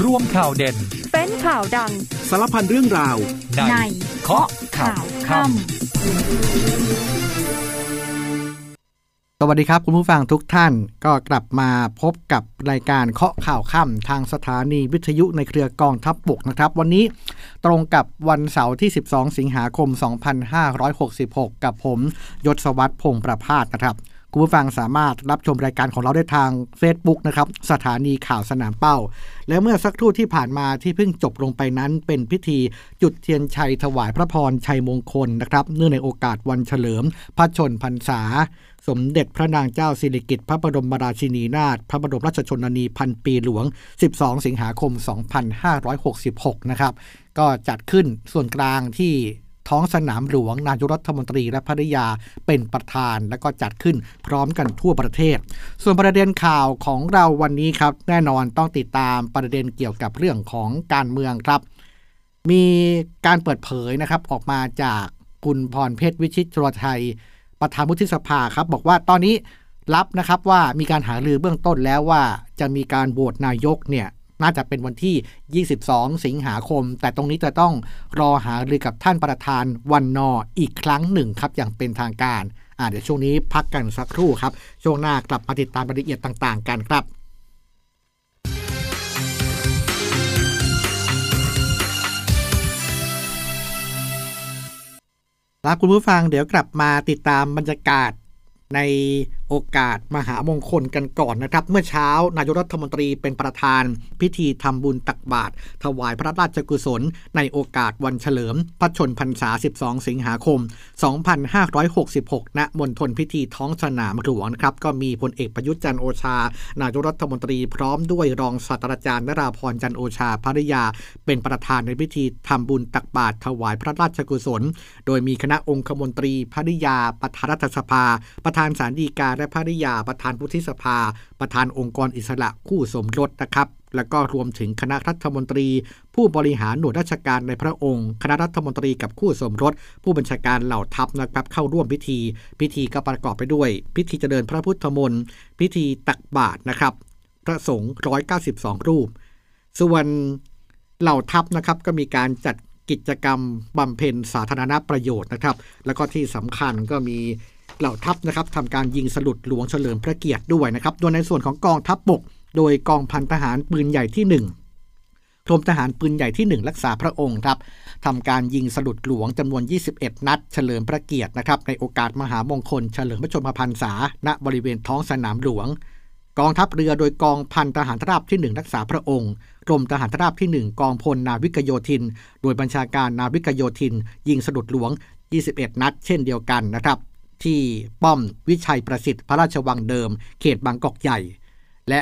ร่วมข่าวเด่น เป็นข่าวดัง สารพันเรื่องราว ในเคาะข่าวค่ำสวัสดีครับคุณผู้ฟังทุกท่านก็กลับมาพบกับรายการเคาะข่าวค่ำทางสถานีวิทยุในเครือกองทัพบบกนะครับ วันนี้ตรงกับวันเสาร์ที่ 12 สิงหาคม 2566 กับผมยศวัตรพงษ์ประพาสนะครับ คุณผู้ฟังสามารถรับชมรายการของเราได้ทาง Facebook นะครับสถานีข่าวสนามเป้า และเมื่อสักครู่ที่ผ่านมาที่เพิ่งจบลงไปนั้นเป็นพิธีจุดเทียนชัยถวายพระพรชัยมงคลนะครับเนื่องในโอกาสวันเฉลิม พระชนพรรษา สมเด็จพระนางเจ้าสิริกิติ์พระบรมราชินีนาถพระบรมราชชนนีพันปีหลวง 12 สิงหาคม 2566 นะครับก็จัดขึ้นส่วนกลางที่ ท้องสนามหลวง นายกรัฐมนตรีและภริยาเป็นประธาน และก็จัดขึ้นพร้อมกันทั่วประเทศ ส่วนประเด็นข่าวของเราวันนี้ครับ แน่นอนต้องติดตามประเด็นเกี่ยวกับเรื่องของการเมืองครับ มีการเปิดเผยนะครับออกมาจากคุณพรเพชรวิชิตชรไทยประธานวุฒิสภาครับ บอกว่าตอนนี้รับนะครับว่ามีการหารือเบื้องต้นแล้วว่าจะมีการโหวตนายกเนี่ย น่าจะเป็นวันที่ 22 สิงหาคม แต่ตรงนี้จะต้องรอหารือกับท่านประธานวันนออีกครั้งหนึ่งครับอย่างเป็นทางการอ่าเดี๋ยวช่วงนี้พักกันสักครู่ครับ ช่วงหน้ากลับมาติดตามรายละเอียดต่าง ๆ กันครับครับคุณผู้ฟังเดี๋ยวกลับมาติดตามบรรยากาศในโอกาสมหามงคลกันก่อนนะครับ เมื่อเช้านายกรัฐมนตรีเป็นประธาน พิธีทำบุญตักบาตรถวายพระราชกุศล ในโอกาสวันเฉลิม พระชนพรรษา 12 สิงหาคม 2566 ณมณฑลพิธีท้องสนามหลวงนะครับ ก็มีพลเอกประยุทธ์จันโอชา นายกรัฐมนตรีพร้อมด้วยรองศาสตราจารย์นราพรจันโอชาภริยา เป็นประธานในพิธีทำบุญตักบาตรถวายพระราชกุศล โดยมีคณะองคมนตรีภริยาประธานรัฐสภา ประธานศาลฎีกาและภริยาประธานวุฒิสภา ประธานองค์กรอิสระคู่สมรสนะครับ แล้วก็รวมถึงคณะรัฐมนตรี ผู้บริหารหน่วยราชการในพระองค์ คณะรัฐมนตรีกับคู่สมรส ผู้บัญชาการเหล่าทัพนะครับเข้าร่วมพิธี พิธีก็ประกอบไปด้วย พิธีเจริญพระพุทธมนต์พิธีตักบาตรนะครับพระสงฆ์192 รูป ส่วนเหล่าทัพนะครับก็มีการจัดกิจกรรมบำเพ็ญสาธารณประโยชน์นะครับ แล้วก็ที่สำคัญก็มี เหล่าทัพนะครับทำการยิงสลุดหลวงเฉลิมพระเกียรติด้วยนะครับโดยในส่วนของกองทัพบบก โดยกองพันทหารปืนใหญ่ที่ 1กรมทหารปืนใหญ่ที่ 1 รักษาพระองค์ครับทำการยิงสลุดหลวงจำนวน 21 นัด เฉลิมพระเกียรตินะครับในโอกาสมหามงคล เฉลิมพระชนมพรรษา ณบริเวณท้องสนามหลวง กองทัพเรือโดยกองพันทหารราบที่ 1 รักษาพระองค์กรมทหารราบที่ 1 กองพลนาวิกโยธิน โดยบัญชาการนาวิกโยธิน ยิงสลุดหลวง 21 นัด เช่นเดียวกันนะครับ ที่ป้อมวิชัยประสิทธิ์พระราชวังเดิม เขตบางกอกใหญ่ และ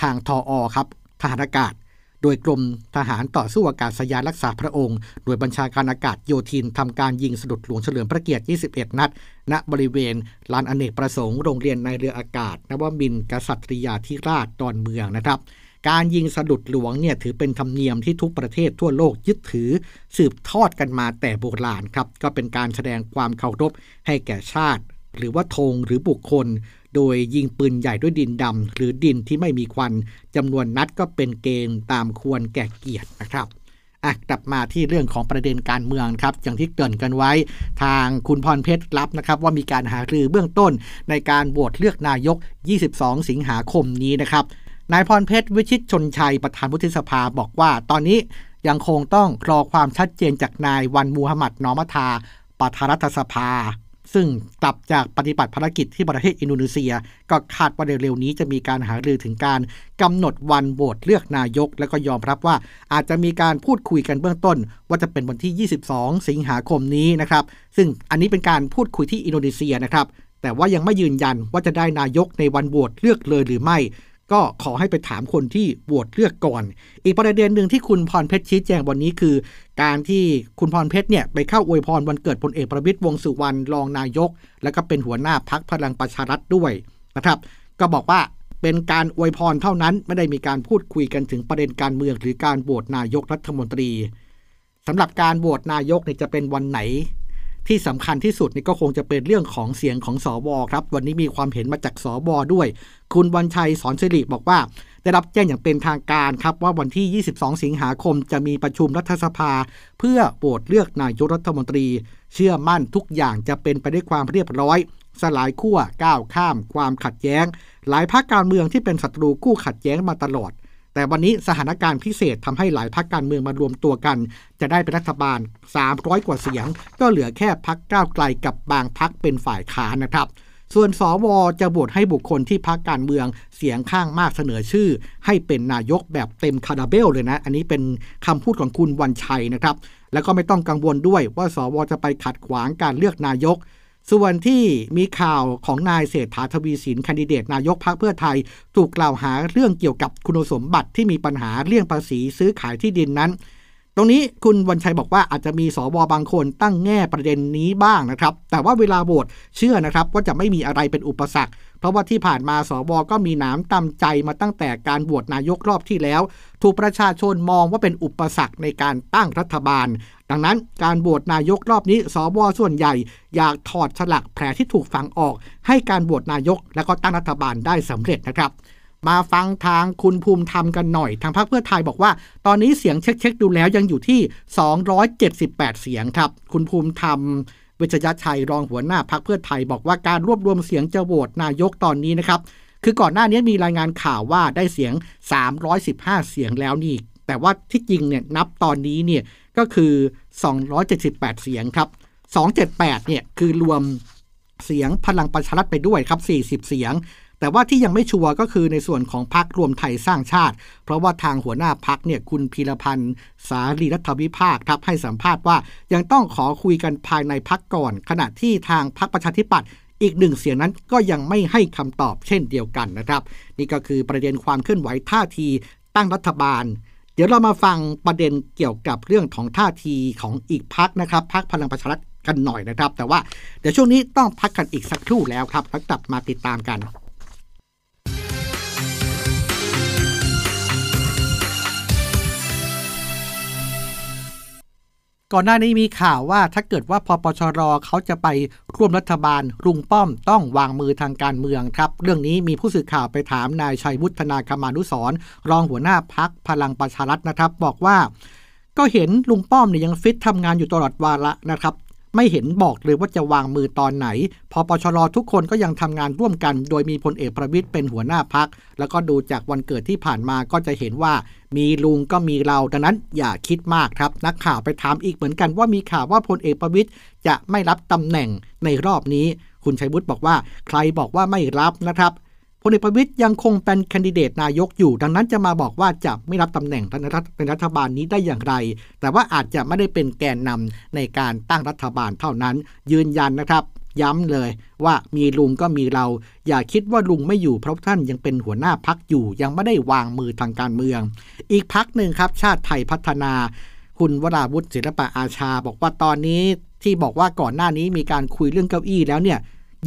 ทางทออครับทหารอากาศ โดยกรมทหารต่อสู้อากาศยานรักษาพระองค์โดยบัญชาการอากาศโยธินทำการยิงสะดุดหลวงเฉลิมพระเกียรติ 21 นัด ณ บริเวณลานอเนกประสงค์ โรงเรียนในเรืออากาศ นวมินทร์กษัตริยาธิราชดอนเมืองนะครับ การยิงสะดุดหลวงเนี่ยถือเป็นธรรมเนียมที่ทุกประเทศทั่วโลกยึดถือสืบทอดกันมาแต่โบราณครับก็เป็นการแสดงความเคารพให้แก่ชาติ หรือว่าธงหรือบุคคล โดยยิงปืนใหญ่ด้วยดินดำหรือดินที่ไม่มีควันจำนวนนัดก็เป็นเกณฑ์ตามควรแก่เกียรตินะครับอะกลับมาที่เรื่องของประเด็นการเมืองครับ อย่างที่เกริ่นกันไว้ ทางคุณพรเพชรรับนะครับ ว่ามีการหารือเบื้องต้นในการโหวตเลือกนายก 22 สิงหาคมนี้นะครับ นายพรเพชรวิชิตชนชัยประธานวุฒิสภาบอกว่า ตอนนี้ยังคงต้องรอความชัดเจนจากนายวันมูฮัมหมัดนอมัทาประธานรัฐสภา ซึ่งกลับจากปฏิบัติภารกิจที่ประเทศอินโดนีเซีย ก็คาดว่าเร็วๆนี้จะมีการหารือถึงการกำหนดวันโหวตเลือกนายก และก็ยอมรับว่าอาจจะมีการพูดคุยกันเบื้องต้น ว่าจะเป็นวันที่ 22 สิงหาคมนี้นะครับ ซึ่งอันนี้เป็นการพูดคุยที่อินโดนีเซียนะครับแต่ว่ายังไม่ยืนยันว่าจะได้นายกในวันโหวตเลือกเลยหรือไม่ ก็ขอให้ไปถามคนที่โหวตเลือกก่อน อีกประเด็นหนึ่งที่คุณพรเพชรชี้แจงวันนี้คือ การที่คุณพรเพชรเนี่ยไปเข้าอวยพรวันเกิดพลเอกประวิตยวงสุวรรณรองนายก และก็เป็นหัวหน้าพักพลังประชารัฐด้วยนะครับ ก็บอกว่าเป็นการอวยพรเท่านั้นไม่ได้มีการพูดคุยกันถึงประเด็นการเมืองหรือการโหวตนายกรัฐมนตรีสำหรับการโหวตนายกเนี่ยจะเป็นวันไหน ที่สำคัญที่สุดนี่ก็คงจะเป็นเรื่องของเสียงของสอวครับ วันนี้มีความเห็นมาจากสอบอด้วย คุณวันชัยสอนสิริบอกว่า ได้รับแจ้งอย่างเป็นทางการครับ ว่าวันที่ 22 สิงหาคมจะมีประชุมรัฐสภา เพื่อโหวตเลือกนายกรัฐมนตรี เชื่อมั่นทุกอย่างจะเป็นไปด้วยความเรียบร้อยสลายขั้วก้าวข้าม ความขัดแย้ง หลายพรรคการเมืองที่เป็นศัตรูคู่ขัดแย้งมาตลอด แต่วันนี้สถานการณ์พิเศษทำให้หลายพรรคการเมืองมารวมตัวกัน จะได้เป็นรัฐบาล 300 กว่าเสียง ก็เหลือแค่พรรคก้าวไกลกับบางพรรคเป็นฝ่ายค้านนะครับส่วนสวจะโหวตให้บุคคลที่พรรคการเมืองเสียงข้างมากเสนอชื่อ ให้เป็นนายกแบบเต็มคาราเบลเลยนะ อันนี้เป็นคำพูดของคุณวันชัยนะครับ แล้วก็ไม่ต้องกังวลด้วยว่าสวจะไปขัดขวางการเลือกนายก ส่วนที่มีข่าวของนายเศรษฐาทวีสินคนดิเดตนายกพรรคเพื่อไทย ถูกกล่าวหาเรื่องเกี่ยวกับคุณสมบัติที่มีปัญหาเรื่องภาษีซื้อขายที่ดินนั้น ตรงนี้คุณวันชัยบอกว่าอาจจะมีสวบางคนตั้งแง่ประเด็นนี้บ้างนะครับ แต่ว่าเวลาโหวตเชื่อนะครับว่าจะไม่มีอะไรเป็นอุปสรรค เพราะว่าที่ผ่านมาสวก็มีหนามตำใจมาตั้งแต่การโหวตนายกรอบที่แล้ว ถูกประชาชนมองว่าเป็นอุปสรรคในการตั้งรัฐบาล ดังนั้นการโหวตนายกรอบนี้สวส่วนใหญ่ อยากถอดฉลักแผลที่ถูกฝังออก ให้การโหวตนายกและก็ตั้งรัฐบาลได้สำเร็จนะครับ มาฟังทางคุณภูมิธรรมกันหน่อย ทางพรรคเพื่อไทยบอกว่า ตอนนี้เสียงเช็คๆดูแล้วยังอยู่ที่ 278 เสียงครับ คุณภูมิธรรมเวชยชัยรองหัวหน้าพรรคเพื่อไทยบอกว่าการรวบรวมเสียงจะโหวตนายกตอนนี้นะครับ คือก่อนหน้านี้มีรายงานข่าวว่าได้เสียง 315 เสียงแล้วนี่ แต่ว่าที่จริงเนี่ยนับตอนนี้เนี่ยก็คือ 278 เสียงครับ 278 เนี่ยคือรวมเสียงพลังประชารัฐไปด้วยครับ 40 เสียง แต่ว่าที่ยังไม่ชัวร์ก็คือในส่วนของพรรครวมไทยสร้างชาติ เพราะว่าทางหัวหน้าพรรคเนี่ยคุณพีรพันธ์ สารีรัฐวิภาคครับให้สัมภาษณ์ว่ายังต้องขอคุยกันภายในพรรคก่อน ขณะที่ทางพรรคประชาธิปัตย์อีกหนึ่งเสียงนั้นก็ยังไม่ให้คำตอบเช่นเดียวกันนะครับ นี่ก็คือประเด็นความเคลื่อนไหวท่าทีตั้งรัฐบาล เดี๋ยวเรามาฟังประเด็นเกี่ยวกับเรื่องของท่าทีของอีกพักนะครับพักพลังประชารัฐกันหน่อยนะครับ แต่ว่าเดี๋ยวช่วงนี้ต้องพักกันอีกสักครู่แล้วครับแล้วกลับมาติดตามกัน ก่อนหน้านี้มีข่าวว่าถ้าเกิดว่าพปชรเขาจะไปร่วมรัฐบาลลุงป้อมต้องวางมือทางการเมืองครับ เรื่องนี้มีผู้สื่อข่าวไปถามนายชัยวุฒนาคมานุสรรองหัวหน้าพักพลังประชารัฐนะครับ บอกว่า ก็เห็นลุงป้อมเนี่ยยังฟิตทำงานอยู่ตลอดวาระนะครับ ไม่เห็นบอกเลยว่าจะวางมือตอนไหน พอปชรทุกคนก็ยังทำงานร่วมกัน โดยมีพลเอกประวิตยเป็นหัวหน้าพัก แล้วก็ดูจากวันเกิดที่ผ่านมาก็จะเห็นว่า มีลุงก็มีเราดังนั้นอย่าคิดมากครับ นักข่าวไปถามอีกเหมือนกันว่ามีข่าวว่าพลเอกประวิตยจะไม่รับตำแหน่งในรอบนี้ คุณชัยวุฒิบอกว่า ใครบอกว่าไม่รับนะครับ พลเอกประวิตยยังคงเป็นแคนดิเดตนายกอยู่ ดังนั้นจะมาบอกว่าจะไม่รับตำแหน่งเป็นรัฐบาลนี้ได้อย่างไร แต่ว่าอาจจะไม่ได้เป็นแกนนำในการตั้งรัฐบาลเท่านั้น ยืนยันนะครับ ย้ำเลยว่ามีลุงก็มีเรา อย่าคิดว่าลุงไม่อยู่เพราะท่านยังเป็นหัวหน้าพักอยู่ ยังไม่ได้วางมือทางการเมือง อีกพักหนึ่งครับ ชาติไทยพัฒนา คุณวราวุฒิศิลปะอาชา บอกว่าตอนนี้ที่บอกว่าก่อนหน้านี้มีการคุยเรื่องเก้าอี้แล้วเนี่ย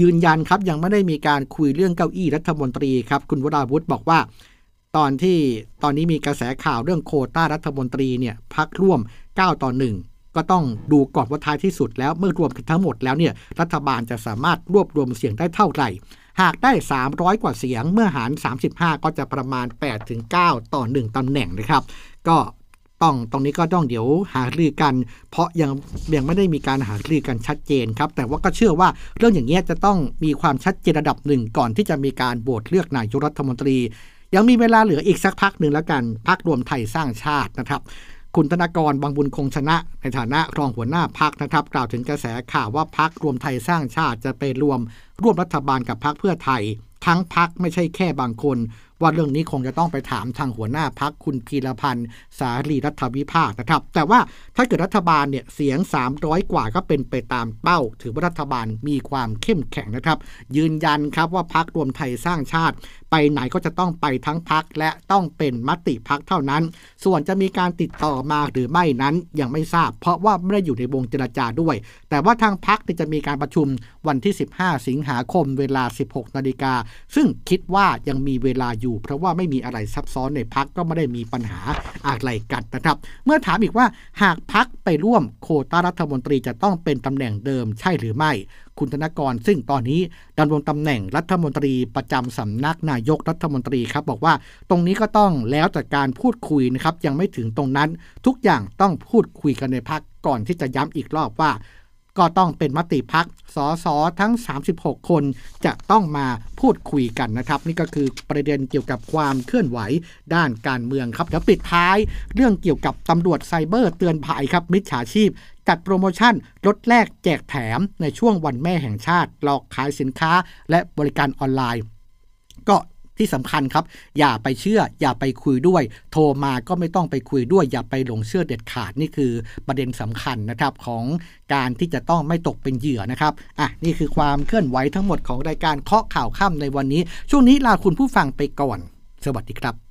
ยืนยันครับยังไม่ได้มีการคุยเรื่องเก้าอี้รัฐมนตรีครับ คุณวราวุฒิบอกว่า ตอนที่ตอนนี้มีกระแสข่าวเรื่องโคต้ารัฐมนตรีเนี่ยพักร่วม 9 ต่อ 1 ก็ต้องดูก่อนว่าท้ายที่สุดแล้วเมื่อรวมกันทั้งหมดแล้วเนี่ยรัฐบาลจะสามารถรวบรวมเสียงได้เท่าไหร่ หากได้ 300 กว่าเสียงเมื่อหาร 35 ก็จะประมาณ 8-9 ต่อ 1ตำแหน่งนะครับ ก็ ต้องตรงนี้ก็ต้องเดี๋ยวหารือกัน เพราะยังยังไม่ได้มีการหารือกันชัดเจนครับ แต่ว่าก็เชื่อว่าเรื่องอย่างเงี้ยจะต้องมีความชัดเจนระดับหนึ่งก่อนที่จะมีการโหวตเลือกนายกรัฐมนตรี ยังมีเวลาเหลืออีกสักพักหนึ่งแล้วกันพักรวมไทยสร้างชาตินะครับคุณธนากรบางบุญคงชนะ ในฐานะรองหัวหน้าพักนะครับ กล่าวถึงกระแสข่าวว่าพักรวมไทยสร้างชาติจะไปรวม ร่วมรัฐบาลกับพักเพื่อไทย ทั้งพักไม่ใช่แค่บางคน ว่าเรื่องนี้คงจะต้องไปถามทางหัวหน้าพักคุณพีรพันธ์สารีรัฐวิภาคนะครับ แต่ว่าถ้าเกิดรัฐบาลเนี่ยเสียง 300 กว่าก็เป็นไปตามเป้า ถือว่ารัฐบาลมีความเข้มแข็งนะครับ ยืนยันครับว่าพักรวมไทยสร้างชาติ ไปไหนก็จะต้องไปทั้งพักและต้องเป็นมติพักเท่านั้น ส่วนจะมีการติดต่อมาหรือไม่นั้นยังไม่ทราบ เพราะว่าไม่ได้อยู่ในวงเจรจาด้วย แต่ว่าทางพักจะมีการประชุมวันที่ 15 สิงหาคมเวลา 16 นาฬิกาซึ่งคิดว่ายังมีเวลาอยู่อยู่ เพราะว่าไม่มีอะไรซับซ้อนในพักก็ไม่ได้มีปัญหาอะไรกันนะครับ เมื่อถามอีกว่าหากพักไปร่วมโคต้ารัฐมนตรีจะต้องเป็นตำแหน่งเดิมใช่หรือไม่ คุณธนกร ซึ่งตอนนี้ดำรงตำแหน่งรัฐมนตรีประจำสำนักนายกรัฐมนตรีครับบอกว่าตรงนี้ก็ต้องแล้วแต่การพูดคุยนะครับยังไม่ถึงตรงนั้น ทุกอย่างต้องพูดคุยกันในพักก่อนที่จะย้ำอีกรอบว่า ก็ต้องเป็นมติพักสสทั้ง 36 คนจะต้องมาพูดคุยกันนะครับ นี่ก็คือประเด็นเกี่ยวกับความเคลื่อนไหวด้านการเมืองครับเดี๋ยวปิดท้าย เรื่องเกี่ยวกับตำรวจไซเบอร์เตือนภัยครับ มิจฉาชีพ จัดโปรโมชั่นลดแลกแจกแถมในช่วงวันแม่แห่งชาติ หลอกขายสินค้าและบริการออนไลน์ ก็ ที่สำคัญครับ อย่าไปเชื่อ อย่าไปคุยด้วย โทรมาก็ไม่ต้องไปคุยด้วย อย่าไปหลงเชื่อเด็ดขาดนี่คือประเด็นสำคัญนะครับของการที่จะต้องไม่ตกเป็นเหยื่อนะครับอะนี่คือความเคลื่อนไหวทั้งหมดของรายการเคาะข่าวค่ำในวันนี้ ช่วงนี้ลาคุณผู้ฟังไปก่อน สวัสดีครับ